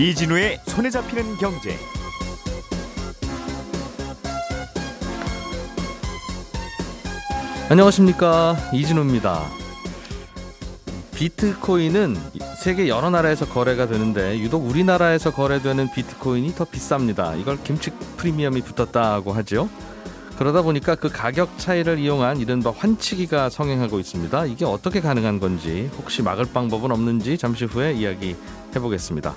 이진우의 손에 잡히는 경제. 안녕하십니까 이진우입니다. 비트코인은 세계 여러 나라에서 거래가 되는데 유독 우리나라에서 거래되는 비트코인이 더 비쌉니다. 이걸 김치 프리미엄이 붙었다고 하죠. 그러다 보니까 그 가격 차이를 이용한 이른바 환치기가 성행하고 있습니다. 이게 어떻게 가능한 건지 혹시 막을 방법은 없는지 잠시 후에 이야기 해보겠습니다.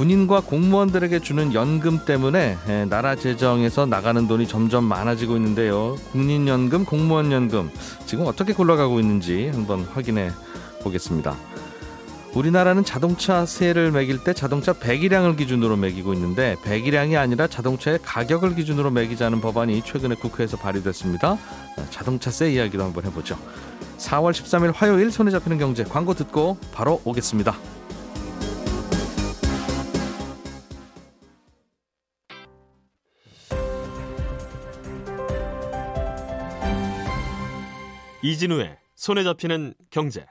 군인과 공무원들에게 주는 연금 때문에 예, 나라 재정에서 나가는 돈이 점점 많아지고 있는데요. 국민연금, 공무원연금 지금 어떻게 굴러가고 있는지 한번 확인해 보겠습니다. 우리나라는 자동차 세를 매길 때 자동차 배기량을 기준으로 매기고 있는데 배기량이 아니라 자동차의 가격을 기준으로 매기자는 법안이 최근에 국회에서 발의됐습니다. 자동차세 이야기도 한번 해보죠. 4월 13일 화요일 손에 잡히는 경제 광고 듣고 바로 오겠습니다. 이진우의 손에 잡히는 경제.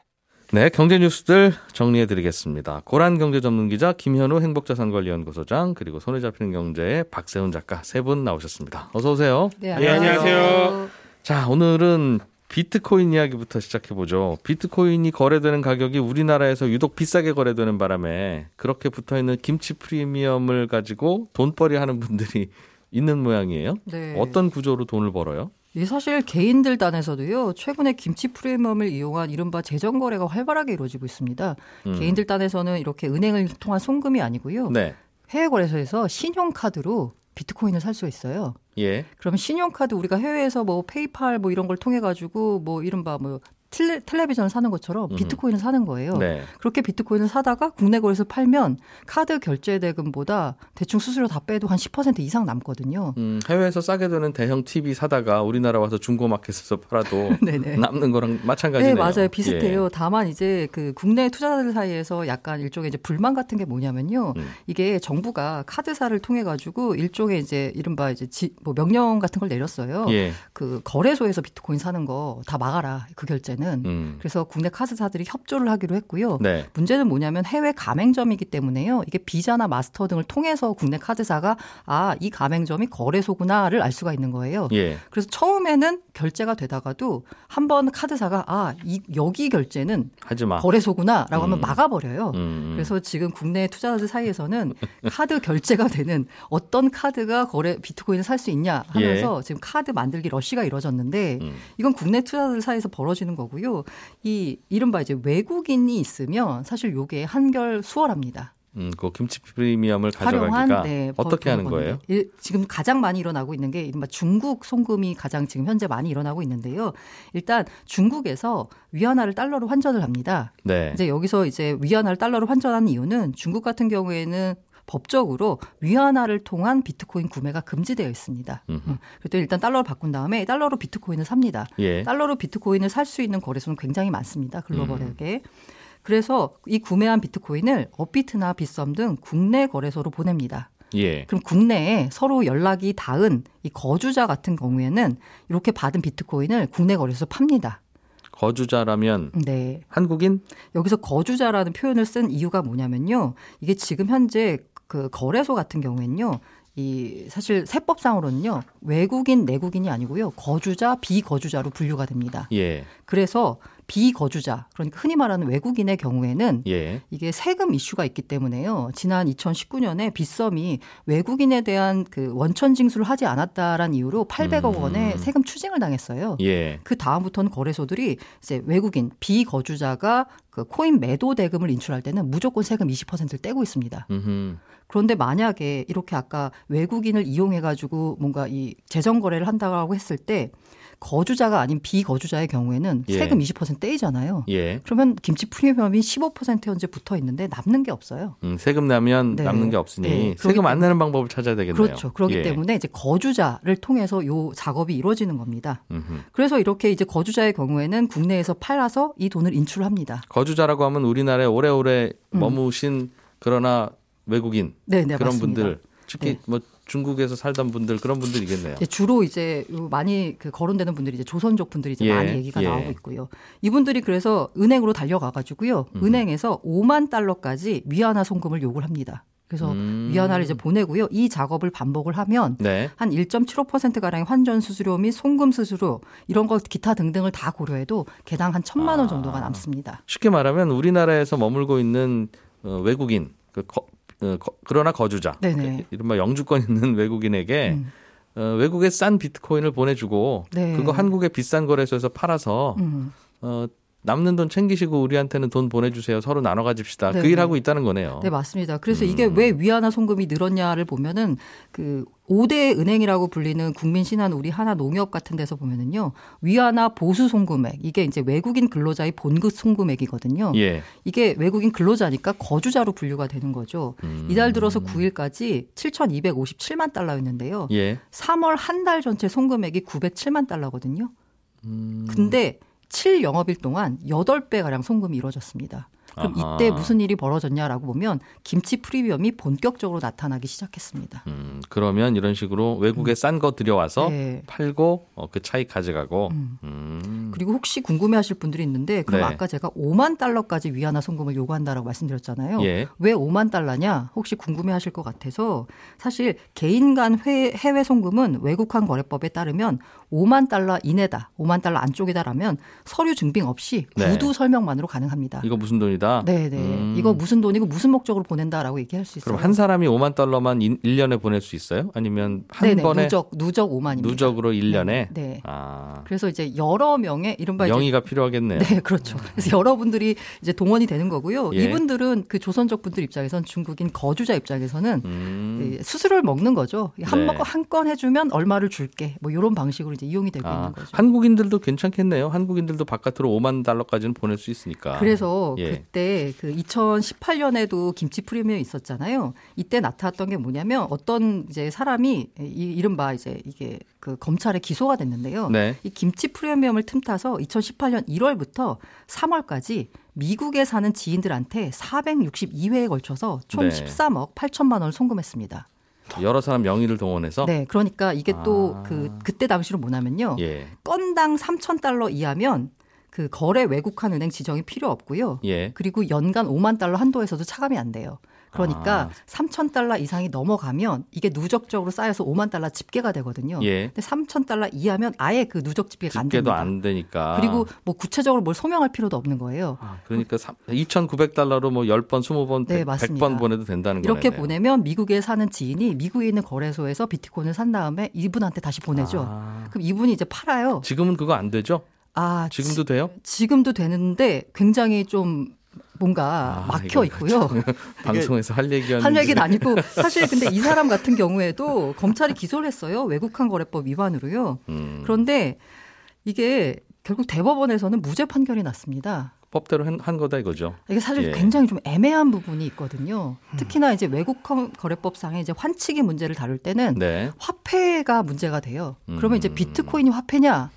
네, 경제 뉴스들 정리해 드리겠습니다. 고란 경제 전문 기자 김현우 행복자산관리연구소장 그리고 손에 잡히는 경제의 박세훈 작가 세 분 나오셨습니다. 어서 오세요. 네, 네, 안녕하세요. 자, 오늘은 비트코인 이야기부터 시작해 보죠. 비트코인이 거래되는 가격이 우리나라에서 유독 비싸게 거래되는 바람에 그렇게 붙어 있는 김치 프리미엄을 가지고 돈벌이 하는 분들이 있는 모양이에요. 네. 어떤 구조로 돈을 벌어요? 이 사실 개인들 단에서도요 최근에 김치 프리미엄을 이용한 이른바 재정 거래가 활발하게 이루어지고 있습니다. 음. 개인들 단에서는 이렇게 은행을 통한 송금이 아니고요 네. 해외 거래소에서 신용카드로 비트코인을 살 수 있어요. 예. 그러면 신용카드 우리가 해외에서 뭐 페이팔 뭐 이런 걸 통해 가지고 뭐 이른바 뭐 텔레, 텔레비전을 사는 것처럼 음. 비트코인을 사는 거예요. 네. 그렇게 비트코인을 사다가 국내 거래소 팔면 카드 결제 대금보다 대충 수수료 다 빼도 한 10% 이상 남거든요. 음, 해외에서 싸게 되는 대형 TV 사다가 우리나라 와서 중고마켓에서 팔아도 네네. 남는 거랑 마찬가지네요. 네, 맞아요. 비슷해요. 예. 다만 이제 그 국내 투자자들 사이에서 약간 일종의 이제 불만 같은 게 뭐냐면요. 음. 이게 정부가 카드사를 통해 가지고 일종의 이제 이른바 이제 지, 뭐 명령 같은 걸 내렸어요. 예. 그 거래소에서 비트코인 사는 거 다 막아라. 그 결제는. 음. 그래서 국내 카드사들이 협조를 하기로 했고요. 네. 문제는 뭐냐면 해외 가맹점이기 때문에요. 이게 비자나 마스터 등을 통해서 국내 카드사가 아, 이 가맹점이 거래소구나를 알 수가 있는 거예요. 예. 그래서 처음에는 결제가 되다가도 한 번 카드사가 아, 이 여기 결제는. 거래소구나라고 하면 음. 막아버려요. 음. 그래서 지금 국내 투자자들 사이에서는 카드 결제가 되는 어떤 카드가 거래 비트코인을 살 수 있냐 하면서 지금 카드 만들기 러시가 이루어졌는데 예. 음. 이건 국내 투자자들 사이에서 벌어지는 거고 요. 이 이른바 이제 외국인이 있으면 사실 요게 한결 수월합니다. 음, 그 김치 프리미엄을 가져가기가 네, 어떻게 하는. 거예요? 일- 지금 가장 많이 일어나고 있는 게 중국 송금이 가장 지금 현재 많이 일어나고 있는데요. 일단 중국에서 위안화를 달러로 환전을 합니다. 네. 이제 여기서 이제 위안화를 달러로 환전하는 이유는 중국 같은 경우에는 법적으로 위안화를 통한 비트코인 구매가 금지되어 있습니다. 음, 그랬더니 일단 달러를 바꾼 다음에 달러로 비트코인을 삽니다. 예. 달러로 비트코인을 살 수 있는 거래소는 굉장히 많습니다. 글로벌하게. 음. 그래서 이 구매한 비트코인을 업비트나 빗썸 등 국내 거래소로 보냅니다. 예. 그럼 국내에 서로 연락이 닿은 이 거주자 같은 경우에는 이렇게 받은 비트코인을 국내 거래소에 팝니다. 거주자라면 네. 한국인? 여기서 거주자라는 표현을 쓴 이유가 뭐냐면요. 이게 지금 현재 그 거래소 같은 경우에는요. 이 사실 세법상으로는요. 외국인, 내국인이 아니고요. 거주자, 비거주자로 분류가 됩니다. 예. 그래서 비거주자, 그러니까 흔히 말하는 외국인의 경우에는 예. 이게 세금 이슈가 있기 때문에요. 지난 2019년에 빗썸이 외국인에 대한 그 원천 징수를 하지 않았다라는 이유로 800억 음. 원의 세금 추징을 당했어요. 예. 그 다음부터는 거래소들이 이제 외국인 비거주자가 그 코인 매도 대금을 인출할 때는 무조건 세금 20%를 떼고 있습니다. 음흠. 그런데 만약에 이렇게 아까 외국인을 이용해 가지고 뭔가 이 재정 거래를 한다고 했을 때 거주자가 아닌 비거주자의 경우에는 예. 세금 20% 떼이잖아요. 예. 그러면 김치 프리미엄이 15% 현재 붙어 있는데 남는 게 없어요. 음, 세금 내면 네. 남는 게 없으니 네, 세금 안 내는 방법을 찾아야 되겠네요. 그렇죠. 그렇기 예. 때문에 이제 거주자를 통해서 요 작업이 이루어지는 겁니다. 음흠. 그래서 이렇게 이제 거주자의 경우에는 국내에서 팔아서 이 돈을 인출합니다. 거주자라고 하면 우리나라에 오래오래 음. 머무신 그러나 외국인 네, 네, 그런 맞습니다. 분들 특히 네. 뭐 중국에서 살던 분들 그런 분들이겠네요. 이제 주로 이제 요 많이 그 거론되는 분들이 이제 조선족 분들이 이제 예, 많이 얘기가 예. 나오고 있고요. 이분들이 그래서 은행으로 달려가 가지고요. 음. 은행에서 5만 달러까지 위안화 송금을 요구를 합니다. 그래서 음. 위안화를 이제 보내고요. 이 작업을 반복을 하면 네. 한 1.75% 가량의 환전 수수료 및 송금 수수료 이런 것 기타 등등을 다 고려해도 개당 한 천만 원 아. 정도가 남습니다. 쉽게 말하면 우리나라에서 머물고 있는 어, 외국인 그 그러나 거주자 네네. 이른바 영주권 있는 외국인에게 음. 어, 외국에 싼 비트코인을 보내주고 네. 그거 한국의 비싼 거래소에서 팔아서 음. 어, 남는 돈 챙기시고 우리한테는 돈 보내주세요. 서로 나눠 가집시다. 네. 그 일하고 있다는 거네요. 네, 맞습니다. 그래서 음. 이게 왜 위안화 송금이 늘었냐를 보면은 그 5대 은행이라고 불리는 국민 신한 우리 하나 농협 같은 데서 보면은요. 위안화 보수 송금액 이게 이제 외국인 근로자의 본급 송금액이거든요. 예. 이게 외국인 근로자니까 거주자로 분류가 되는 거죠. 음. 이달 들어서 9일까지 7,257만 달러였는데요. 예. 3월 한 달 전체 송금액이 907만 달러거든요. 음. 근데 7 영업일 동안 8배 가량 송금이 이루어졌습니다. 그럼 아하. 이때 무슨 일이 벌어졌냐라고 보면 김치 프리미엄이 본격적으로 나타나기 시작했습니다. 음, 그러면 이런 식으로 외국에 싼거 들여와서 네. 팔고 어, 그 차익 가져가고. 음. 음. 그리고 혹시 궁금해하실 분들이 있는데 그럼 네. 아까 제가 5만 달러까지 위안화 송금을 요구한다라고 말씀드렸잖아요. 예. 왜 5만 달러냐? 혹시 궁금해하실 것 같아서 사실 개인 간 회- 해외 송금은 외국환 거래법에 따르면 5만 달러 이내다, 5만 달러 안쪽이다라면 서류 증빙 없이 네. 구두 설명만으로 가능합니다. 이거 무슨 돈이다? 네, 네. 음. 이거 무슨 돈이고 무슨 목적으로 보낸다라고 얘기할 수 있어요. 그럼 한 사람이 5만 달러만 1년에 보낼 수 있어요? 아니면 한 네네, 번에 누적 누적 5만입니다. 누적으로 1년에? 네, 네. 아. 그래서 이제 여러 명의 이른바 명의가 필요하겠네요. 네, 그렇죠. 그래서 여러분들이 이제 동원이 되는 거고요. 예. 이분들은 그 조선족 분들 입장에선 중국인 거주자 입장에서는 음. 이 수수료를 먹는 거죠. 한 네. 번건 해주면 얼마를 줄게. 뭐 이런 방식으로 이제 이용이 되고 아, 있는 거죠. 한국인들도 괜찮겠네요. 한국인들도 바깥으로 5만 달러까지는 보낼 수 있으니까. 그래서 예. 그때 그 2018년에도 김치 프리미엄 있었잖아요. 이때 나타났던 게 뭐냐면 어떤 이제 사람이 이 이른바 이제 이게 그 검찰에 기소가 됐는데요. 네. 이 김치 프리미엄을 틈타서 2018년 1월부터 3월까지 미국에 사는 지인들한테 462회에 걸쳐서 총 네. 13억 8천만 원을 송금했습니다. 여러 사람 명의를 동원해서 네, 그러니까 이게 또 아. 그 그때 당시로 뭐냐면요. 예. 건당 3천 달러 이하면 그 거래 외국한 은행 지정이 필요 없고요. 예. 그리고 연간 5만 달러 한도에서도 차감이 안 돼요. 그러니까 아. 3천 달러 이상이 넘어가면 이게 누적적으로 쌓여서 5만 달러 집계가 되거든요. 예. 근데 3천 달러 이하면 아예 그 누적 집계가 안 집계도 됩니다. 안 되니까. 그리고 뭐 구체적으로 뭘 소명할 필요도 없는 거예요. 아, 그러니까 2,900달러로 뭐 10번, 20번, 네, 100, 맞습니다. 100번 보내도 된다는 거네요. 이렇게 보내면 미국에 사는 지인이 미국에 있는 거래소에서 비트코인을 산 다음에 이분한테 다시 보내죠. 아, 그럼 이분이 이제 팔아요. 지금은 그거 안 되죠? 아, 지금도 돼요? 지, 금도 되는데 굉장히 좀 뭔가 아, 막혀 있고요. 방송에서 할 얘기였는데. 한 얘기는 아니고 사실 근데 이 사람 같은 경우에도 검찰이 기소를 했어요. 외국한 거래법 위반으로요. 음, 그런데 이게 결국 대법원에서는 무죄 판결이 났습니다. 법대로 한, 한 거다 이거죠. 이게 사실 예. 굉장히 좀 애매한 부분이 있거든요. 특히나 이제 외국 거래법상의 이제 환치기 문제를 다룰 때는 네. 화폐가 문제가 돼요. 그러면 이제 음. 비트코인이 화폐냐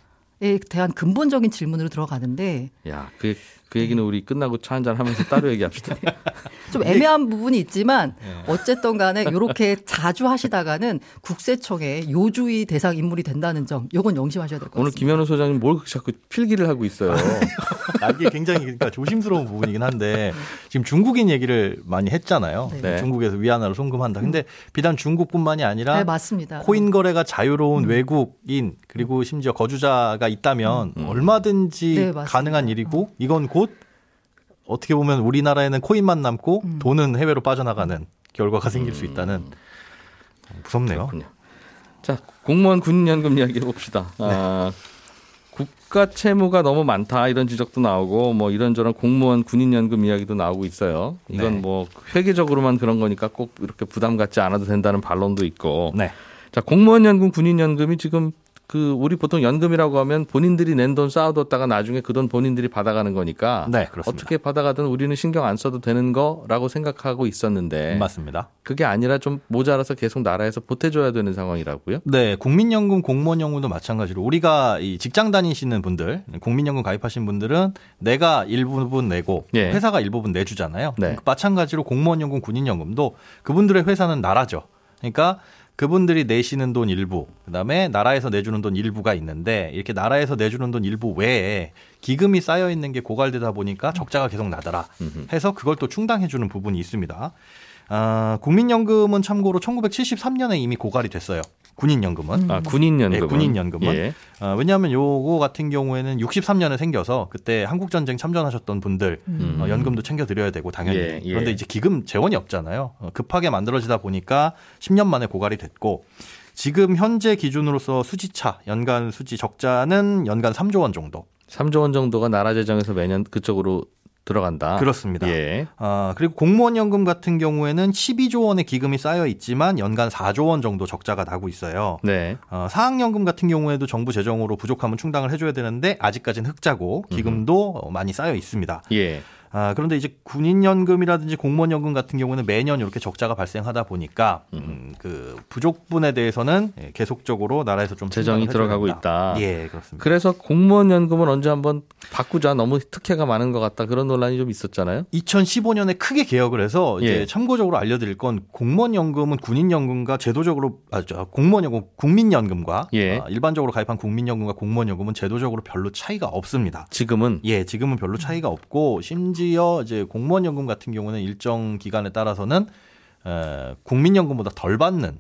에 대한 근본적인 질문으로 들어가는데 야, 그, 그 얘기는 우리 끝나고 차 한잔 하면서 따로 얘기합시다. 좀 애매한 부분이 있지만 예. 어쨌든 간에 이렇게 자주 하시다가는 국세청의 요주의 대상 인물이 된다는 점 요건 명심하셔야 될것 오늘 같습니다. 김현우 소장님 뭘 자꾸 필기를 하고 있어요. 아, 이게 굉장히 그러니까 조심스러운 부분이긴 한데 지금 중국인 얘기를 많이 했잖아요. 네. 중국에서 위안화를 송금한다. 근데 비단 중국뿐만이 아니라 네, 맞습니다. 코인 거래가 자유로운 음. 외국인 그리고 심지어 거주자가 있다면 음. 얼마든지 네. 가능한 일이고 이건 곧 어떻게 보면 우리나라에는 코인만 남고 음. 돈은 해외로 빠져나가는 결과가 생길 수 있다는 무섭네요. 그렇군요. 자, 공무원 군인연금 이야기 해봅시다. 아, 국가 채무가 너무 많다 이런 지적도 나오고 뭐 이런저런 공무원 군인연금 이야기도 나오고 있어요. 이건 네. 뭐 회계적으로만 그런 거니까 꼭 이렇게 부담 갖지 않아도 된다는 반론도 있고. 네. 자, 공무원 연금, 군인 연금이 지금 그 우리 보통 연금이라고 하면 본인들이 낸 돈 쌓아뒀다가 나중에 그 돈 본인들이 받아가는 거니까 네, 그렇습니다. 어떻게 받아가든 우리는 신경 안 써도 되는 거라고 생각하고 있었는데 맞습니다. 그게 아니라 좀 모자라서 계속 나라에서 보태줘야 되는 상황이라고요? 네, 국민연금, 공무원연금도 마찬가지로 우리가 이 직장 다니시는 분들, 국민연금 가입하신 분들은 내가 일부분 내고 예. 회사가 일부분 내주잖아요. 네. 마찬가지로 공무원 연금, 군인 연금도 그분들의 회사는 나라죠. 그러니까 그분들이 내시는 돈 일부, 그다음에 나라에서 내주는 돈 일부가 있는데 이렇게 나라에서 내주는 돈 일부 외에 기금이 쌓여 있는 게 고갈되다 보니까 적자가 계속 나더라 해서 그걸 또 충당해 주는 부분이 있습니다. 아, 국민연금은 참고로 1973년에 이미 고갈이 됐어요. 군인연금은. 아, 군인연금. 네, 군인연금은. 예. 어, 왜냐하면 요거 같은 경우에는 63년에 생겨서 그때 한국전쟁 참전하셨던 분들 음. 어, 연금도 챙겨드려야 되고 당연히 예, 예. 그런데 이제 기금 재원이 없잖아요. 어, 급하게 만들어지다 보니까 10년 만에 고갈이 됐고 지금 현재 기준으로서 수지차 연간 수지 적자는 연간 3조 원 정도. 3조 원 정도가 나라 재정에서 매년 그쪽으로 들어간다. 그렇습니다. 예. 아, 그리고 공무원 연금 같은 경우에는 12조 원의 기금이 쌓여 있지만 연간 4조 원 정도 적자가 나고 있어요. 네. 어, 사학연금 같은 경우에도 정부 재정으로 부족하면 충당을 해줘야 되는데 아직까지는 흑자고 기금도 어, 많이 쌓여 있습니다. 예. 아, 그런데 이제 군인연금이라든지 공무원연금 같은 경우는 매년 이렇게 적자가 발생하다 보니까 음, 그 부족분에 대해서는 예, 계속적으로 나라에서 좀 재정이 들어가고. 있다. 예, 그렇습니다. 그래서 공무원 연금은 언제 한번 바꾸자. 너무 특혜가 많은 것 같다. 그런 논란이 좀 있었잖아요. 2015년에 크게 개혁을 해서 이제 예. 참고적으로 알려드릴 건 공무원연금은 군인연금과 제도적으로 아, 저, 공무원연금 국민연금과 예. 아, 일반적으로 가입한 국민연금과 공무원연금은 제도적으로 별로 차이가 없습니다. 지금은 예, 지금은 별로 차이가 없고 심지 어 이제 공무원 연금 같은 경우는 일정 기간에 따라서는 에, 국민연금보다 덜 받는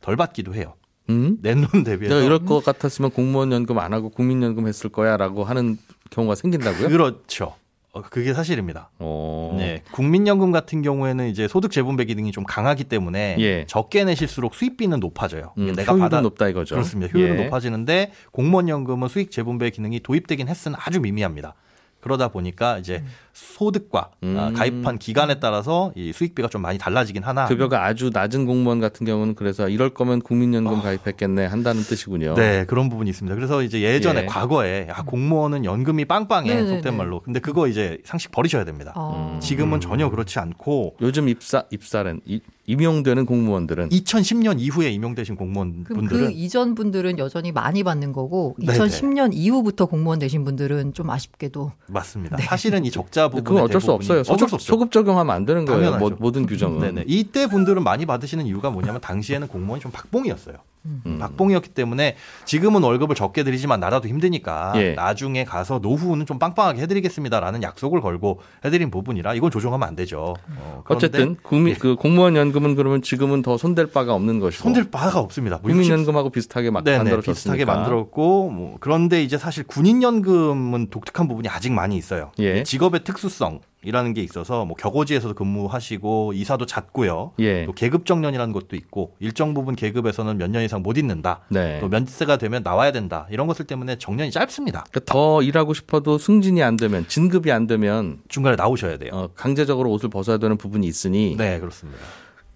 덜 받기도 해요. 음? 낸돈 대비해서 내가 이럴 것 같았으면 공무원 연금 안 하고 국민 연금 했을 거야라고 하는 경우가 생긴다고요? 그렇죠. 어, 그게 사실입니다. 어. 네, 국민연금 같은 경우에는 이제 소득 재분배 기능이 좀 강하기 때문에 예. 적게 내실수록 수입비는 높아져요. 음, 내가 효율도 받아 높다 이거죠. 그렇습니다. 효율은 예. 높아지는데 공무원 연금은 수익 재분배 기능이 도입되긴 했으나 아주 미미합니다. 그러다 보니까 이제 소득과 음. 아, 가입한 기간에 따라서 이 수익비가 좀 많이 달라지긴 하나. 급여가 아주 낮은 공무원 같은 경우는 그래서 이럴 거면 국민연금 가입했겠네 한다는 뜻이군요. 아. 네, 그런 부분이 있습니다. 그래서 이제 예전에 예. 과거에 아, 공무원은 연금이 빵빵해 네네네. 속된 말로. 근데 그거 이제 상식 버리셔야 됩니다. 어. 지금은 전혀 그렇지 않고 요즘 입사 입사는 이- 임용되는 공무원들은 2010년 이후에 임용되신 공무원 그럼 분들은 그 이전 분들은 여전히 많이 받는 거고 네네. 2010년 이후부터 공무원 되신 분들은 좀 아쉽게도 맞습니다. 사실은 이 적자 부분 그건 어쩔 수 없어요. 어쩔 소급, 수 없죠. 소급 적용하면 안 되는 거예요. 당연하죠. 모, 모든 규정은. 네네. 이때 분들은 많이 받으시는 이유가 뭐냐면 당시에는 공무원이 좀 박봉이었어요. 음. 박봉이었기 때문에 지금은 월급을 적게 드리지만 나라도 힘드니까 예. 나중에 가서 노후는 좀 빵빵하게 해드리겠습니다라는 약속을 걸고 해드린 부분이라 이건 조정하면 안 되죠. 어, 어쨌든 국민 그 공무원 연금은 그러면 지금은 더 손댈 바가 없는 것이고 손댈 바가 없습니다. 뭐 국민 60 연금하고 비슷하게 만들어졌으니까. 비슷하게 만들었고 뭐 그런데 이제 사실 군인연금은 독특한 부분이 아직 많이 있어요. 예. 직업의 특수성 이라는 게 있어서 뭐 격오지에서도 근무하시고 이사도 잦고요. 예. 또 계급 정년이라는 것도 있고 일정 부분 계급에서는 몇 년 이상 못 있는다. 네. 또 면세가 되면 나와야 된다. 이런 것들 때문에 정년이 짧습니다. 그러니까 더 일하고 싶어도 승진이 안 되면 진급이 안 되면 중간에 나오셔야 돼요. 어, 강제적으로 옷을 벗어야 되는 부분이 있으니 네, 그렇습니다.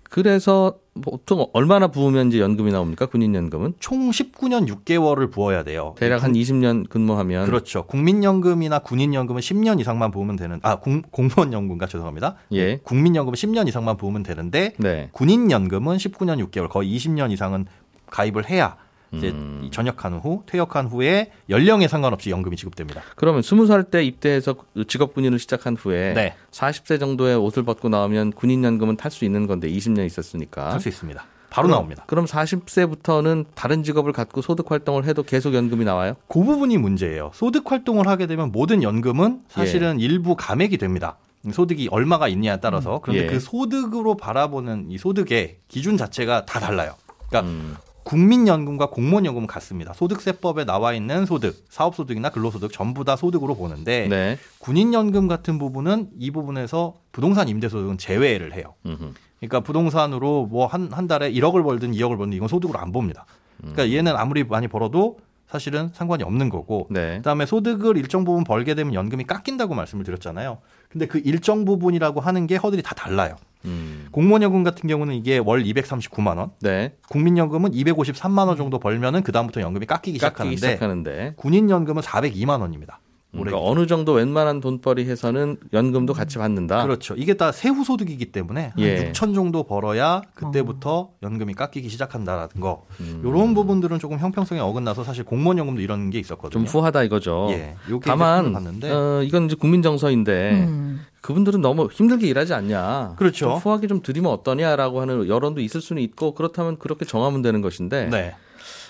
그래서 보통 얼마나 부으면 이제 연금이 나옵니까? 군인 연금은 총 19년 6개월을 부어야 돼요. 대략 한 20년 근무하면 그렇죠. 국민연금이나 군인연금은 10년 이상만 부으면 되는 아 공, 공무원연금과 죄송합니다. 예. 국민연금은 10년 이상만 부으면 되는데 네. 군인연금은 19년 6개월 거의 20년 이상은 가입을 해야 이제 음. 이 전역한 후 퇴역한 후에 연령에 상관없이 연금이 지급됩니다. 그러면 20살 때 입대해서 직업 군인을 시작한 후에 네. 40세 정도의 옷을 벗고 나오면 군인 연금은 탈 수 있는 건데 20년 있었으니까 할수 있습니다. 바로 그럼- 나옵니다. 그럼 40세부터는 다른 직업을 갖고 소득 활동을 해도 계속 연금이 나와요? 그 부분이 문제예요. 소득 활동을 하게 되면 모든 연금은 예. 사실은 일부 감액이 됩니다. 소득이 얼마가 있냐에 따라서 그런데 예. 그 소득으로 바라보는 이 소득의 기준 자체가 다 달라요. 그러니까 음. 국민연금과 공무원연금은 같습니다. 소득세법에 나와 있는 소득, 사업소득이나 근로소득 전부 다 소득으로 보는데 네. 군인연금 같은 부분은 이 부분에서 부동산 임대소득은 제외를 해요. 음흠. 그러니까 부동산으로 뭐 한한 달에 1억을 벌든 2억을 벌든 이건 소득으로 안 봅니다. 그러니까 얘는 아무리 많이 벌어도 사실은 상관이 없는 거고 네. 그다음에 소득을 일정 부분 벌게 되면 연금이 깎인다고 말씀을 드렸잖아요. 근데 그 일정 부분이라고 하는 게 허들이 다 달라요. 음. 공무원 연금 같은 경우는 이게 월 239만 원, 네. 국민연금은 253만 원 정도 벌면은 그 다음부터 연금이 깎이기, 깎이기 시작하는데 시작하는데 군인연금은 402만 원입니다. 그러니까 어느 정도 웬만한 돈벌이 해서는 연금도 같이 받는다. 그렇죠. 이게 다 세후 소득이기 때문에 한 예. 6천 정도 벌어야 그때부터 연금이 깎이기 시작한다라는 거. 이런 부분들은 조금 형평성에 어긋나서 사실 공무원 연금도 이런 게 있었거든요. 좀 후하다 이거죠. 예. 요게 다만 어, 이건 이제 국민 정서인데 음. 그분들은 너무 힘들게 일하지 않냐. 그렇죠. 좀 후하게 좀 드리면 어떠냐라고 하는 여론도 있을 수는 있고 그렇다면 그렇게 정하면 되는 것인데 네.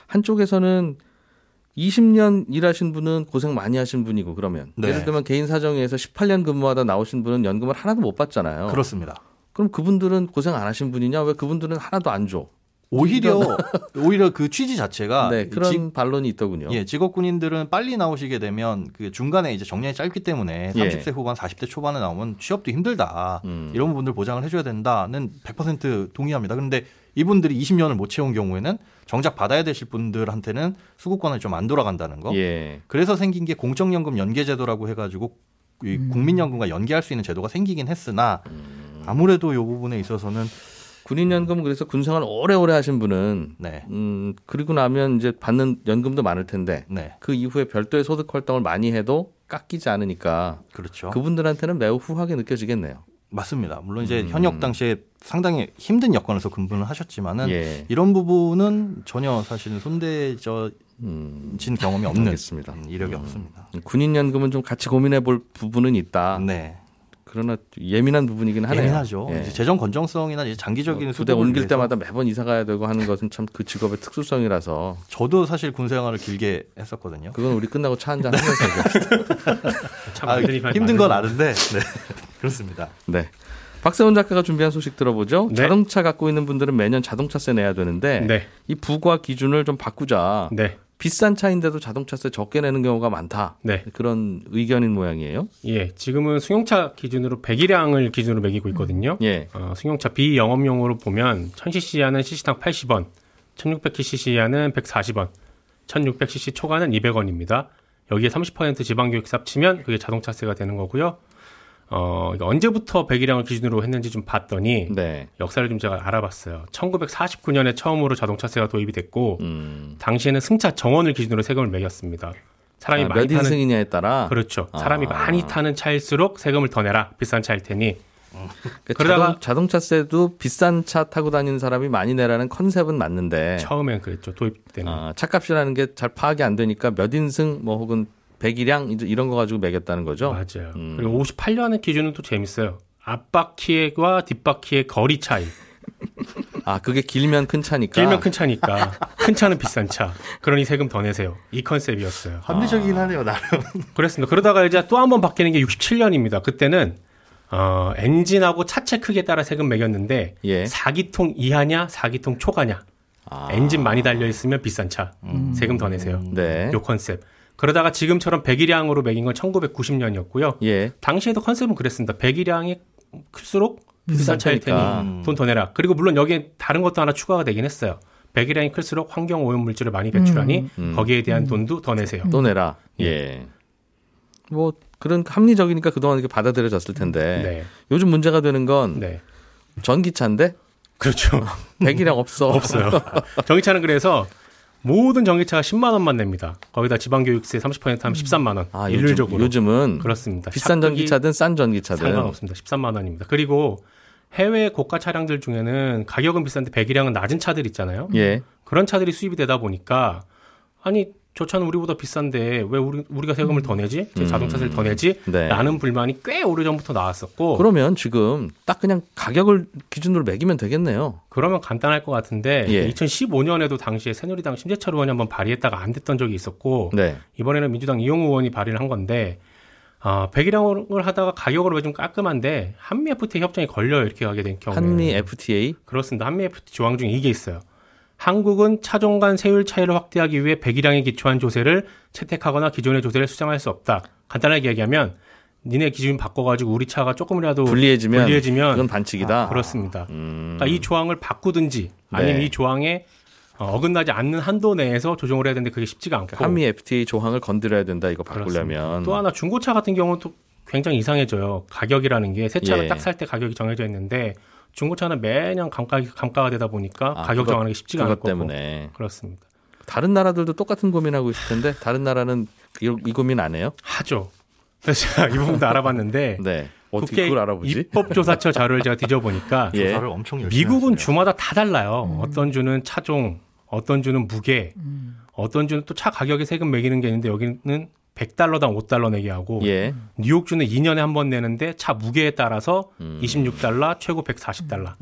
한쪽에서는 20년 일하신 분은 고생 많이 하신 분이고 그러면 네. 예를 들면 개인 사정에서 18년 근무하다 나오신 분은 연금을 하나도 못 받잖아요. 그렇습니다. 그럼 그분들은 고생 안 하신 분이냐? 왜 그분들은 하나도 안 줘? 오히려 오히려 그 취지 자체가 네, 그런 직- 반론이 있더군요. 예, 직업 군인들은 빨리 나오시게 되면 그 중간에 이제 정년이 짧기 때문에 예. 30세 후반, 40대 초반에 나오면 취업도 힘들다. 음. 이런 부분들 보장을 해줘야 된다는 100% 동의합니다. 그런데 이분들이 20년을 못 채운 경우에는 정작 받아야 되실 분들한테는 수급권이 좀안 돌아간다는 거. 예. 그래서 생긴 게 공적연금 연계제도라고 해가지고 이 음. 국민연금과 연계할 수 있는 제도가 생기긴 했으나 음. 아무래도 이 부분에 있어서는 군인연금 그래서 군생활 오래오래 하신 분은 네, 음 그리고 나면 이제 받는 연금도 많을 텐데 네, 그 이후에 별도의 소득 활동을 많이 해도 깎이지 않으니까 그렇죠. 그분들한테는 매우 후하게 느껴지겠네요. 맞습니다. 물론 이제 음. 현역 당시에 상당히 힘든 여건에서 근무를 하셨지만은 예. 이런 부분은 전혀 사실은 손대져진 음, 경험이 없는 알겠습니다. 음, 이력이 없습니다. 군인 연금은 좀 같이 고민해 볼 부분은 있다. 네, 그러나 예민한 부분이긴 하네요. 예민하죠. 예. 이제 재정 건정성이나 이제 장기적인 부대 수급을 옮길 위해서 때마다 매번 이사 가야 되고 하는 것은 참 그 직업의 특수성이라서 저도 사실 군 생활을 길게 했었거든요. 그건 우리 끝나고 차 한잔 하면서 아, 힘든 건. 아는데 네. 그렇습니다. 네. 박세훈 작가가 준비한 소식 들어보죠. 네. 자동차 갖고 있는 분들은 매년 자동차세 내야 되는데 네, 이 부과 기준을 좀 바꾸자. 네, 비싼 차인데도 자동차세 적게 내는 경우가 많다. 네. 그런 의견인 모양이에요. 예. 지금은 승용차 기준으로 배기량을 기준으로 매기고 있거든요. 예. 어, 승용차 비영업용으로 보면 1000cc야는 cc당 80원, 1600cc야는 140원, 1600cc 초과는 200원입니다. 여기에 30% 지방교육 삽치면 그게 자동차세가 되는 거고요. 어, 이거 언제부터 배기량을 기준으로 했는지 좀 봤더니 네. 역사를 좀 제가 알아봤어요. 1949년에 처음으로 자동차세가 도입이 됐고 음. 당시에는 승차 정원을 기준으로 세금을 매겼습니다. 사람이 아, 많이 몇 타는 인승이냐에 따라 그렇죠. 사람이 아. 많이 타는 차일수록 세금을 더 내라. 비싼 차일 테니. 그 그러다가- 자동, 자동 차세도 비싼 차 타고 다니는 사람이 많이 내라는 컨셉은 맞는데 처음엔 그랬죠. 도입 때는. 아, 차값이라는 게 잘 파악이 안 되니까 몇 인승 뭐 혹은 배기량 이런 거 가지고 매겼다는 거죠. 맞아요. 음. 그리고 58년의 기준은 또 재밌어요. 앞바퀴와 뒷바퀴의 거리 차이. 아 그게 길면 큰 차니까. 길면 큰 차니까 큰 차는 비싼 차. 그러니 세금 더 내세요. 이 컨셉이었어요. 합리적이긴 하네요, 나름. 그랬습니다. 그러다가 이제 또 한 번 바뀌는 게 67년입니다. 그때는 어, 엔진하고 차체 크기에 따라 세금 매겼는데 예. 4기통 이하냐 4기통 초과냐 아. 엔진 많이 달려 있으면 비싼 차 세금 더 내세요. 네. 요 컨셉. 그러다가 지금처럼 배기량으로 매긴 건 1990년이었고요. 예. 당시에도 컨셉은 그랬습니다. 배기량이 클수록 비싼 차일 테니. 음. 돈더 내라. 그리고 물론 여기에 다른 것도 하나 추가가 되긴 했어요. 배기량이 클수록 환경 오염 물질을 많이 배출하니 음. 거기에 대한 돈도 더 내세요. 또 내라. 예. 뭐 그런 합리적이니까 그동안 이렇게 받아들여졌을 텐데 네. 요즘 문제가 되는 건 네. 전기차인데 그렇죠. 배기량 없어. 없어요. 전기차는 그래서 모든 전기차가 10만 원만 냅니다. 거기다 지방교육세 30% 하면 13만 원. 아, 요즘, 일률적으로. 요즘 은 그렇습니다. 비싼 전기차든 싼 전기차든 상관없습니다. 13만 원입니다. 그리고 해외 고가 차량들 중에는 가격은 비싼데 배기량은 낮은 차들 있잖아요. 예. 그런 차들이 수입이 되다 보니까 아니 저 차는 우리보다 비싼데 왜 우리 우리가 세금을 더 내지? 제 음. 자동차세를 더 내지? 네. 라는 불만이 꽤 오래전부터 나왔었고 그러면 지금 딱 그냥 가격을 기준으로 매기면 되겠네요. 그러면 간단할 것 같은데 예. 2015년에도 당시에 새누리당 심재철 의원이 한번 발의했다가 안 됐던 적이 있었고 네. 이번에는 민주당 이용우 의원이 발의를 한 건데 아, 배기량을 하다가 가격으로 왜좀 깔끔한데 한미 FTA 협정에 걸려 이렇게 가게 된 경우에 한미 FTA 그렇습니다. 한미 FTA 조항 중에 이게 있어요. 한국은 차종 간 세율 차이를 확대하기 위해 배기량에 기초한 조세를 채택하거나 기존의 조세를 수정할 수 없다. 간단하게 얘기하면 니네 기준 바꿔가지고 우리 차가 조금이라도 불리해지면, 불리해지면 그건 반칙이다. 그렇습니다. 음. 그러니까 이 조항을 바꾸든지 아니면 네. 이 조항에 어, 어긋나지 않는 한도 내에서 조정을 해야 되는데 그게 쉽지가 않고 한미 FTA 조항을 건드려야 된다 이거 바꾸려면 또 하나 중고차 같은 경우는 또 굉장히 이상해져요. 가격이라는 게 새 차를 예. 딱살 때 가격이 정해져 있는데 중고차는 매년 감가, 감가가 되다 보니까 아, 가격 그것- 정하는 게 쉽지가 않을 거고 때문에 그렇습니다. 다른 나라들도 똑같은 고민하고 있을 텐데 다른 나라는 이, 이 고민 안 해요? 하죠. 그래서 제가 이 부분도 알아봤는데 네. 어떻게 그걸 알아보지? 입법조사처 자료를 제가 뒤져보니까 예. 조사를 엄청 열심히 미국은 하시네요. 주마다 다 달라요. 어떤 주는 차종, 어떤 주는 무게, 어떤 주는 또 차 가격에 세금 매기는 게 있는데 여기는 100달러당 5달러 내게 하고 예. 뉴욕주는 2년에 한 번 내는데 차 무게에 따라서 음. 26달러, 최고 140달러.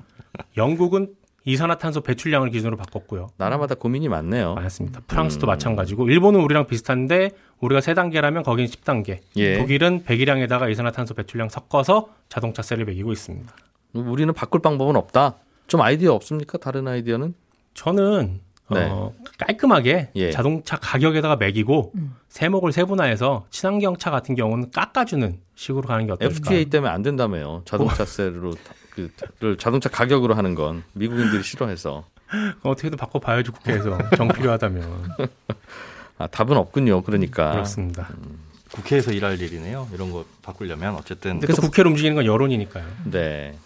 영국은 이산화탄소 배출량을 기준으로 바꿨고요. 나라마다 고민이 많네요. 많습니다. 프랑스도 음. 마찬가지고 일본은 우리랑 비슷한데 우리가 세 단계라면 거기는 10단계. 예. 독일은 배기량에다가 이산화탄소 배출량 섞어서 자동차세를 매기고 있습니다. 우리는 바꿀 방법은 없다. 좀 아이디어 없습니까? 다른 아이디어는? 저는 네. 어, 깔끔하게 예. 자동차 가격에다가 매기고 세목을 세분화해서 친환경차 같은 경우는 깎아주는 식으로 가는 게 어떨까? FTA 때문에 안 된다며요. 자동차세로 그를 자동차 가격으로 하는 건 미국인들이 싫어해서. 어떻게든 바꿔봐야죠 국회에서 정 필요하다면 아, 답은 없군요. 그러니까. 그렇습니다. 국회에서 일할 일이네요. 이런 거 바꾸려면 어쨌든 또 국회를 움직이는 건 여론이니까요. 네.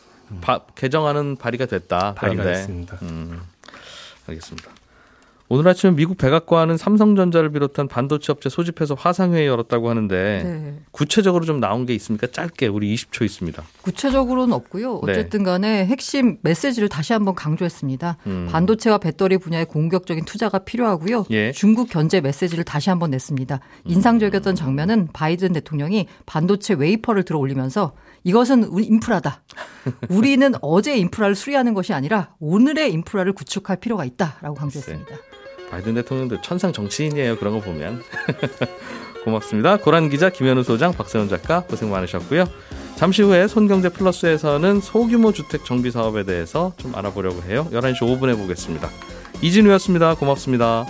바- 개정안은 발의가 됐다. 발의가 그런데 됐습니다. 음, 알겠습니다. 오늘 아침에 미국 백악관은 삼성전자를 비롯한 반도체 업체 소집해서 화상회의 열었다고 하는데 네. 구체적으로 좀 나온 게 있습니까? 짧게 우리 20초 있습니다. 구체적으로는 없고요. 네. 어쨌든 간에 핵심 메시지를 다시 한번 강조했습니다. 음. 반도체와 배터리 분야의 공격적인 투자가 필요하고요. 예. 중국 견제 메시지를 다시 한번 냈습니다. 인상적이었던 장면은 바이든 대통령이 반도체 웨이퍼를 들어 올리면서 이것은 우리 인프라다. 우리는 어제 인프라를 수리하는 것이 아니라 오늘의 인프라를 구축할 필요가 있다라고 강조했습니다. 바이든 대통령도 천상 정치인이에요. 그런 거 보면. 고맙습니다. 고란 기자, 김현우 소장, 박세훈 작가 고생 많으셨고요. 잠시 후에 손경제 플러스에서는 소규모 주택 정비 사업에 대해서 좀 알아보려고 해요. 11시 5분에 보겠습니다. 이진우였습니다. 고맙습니다.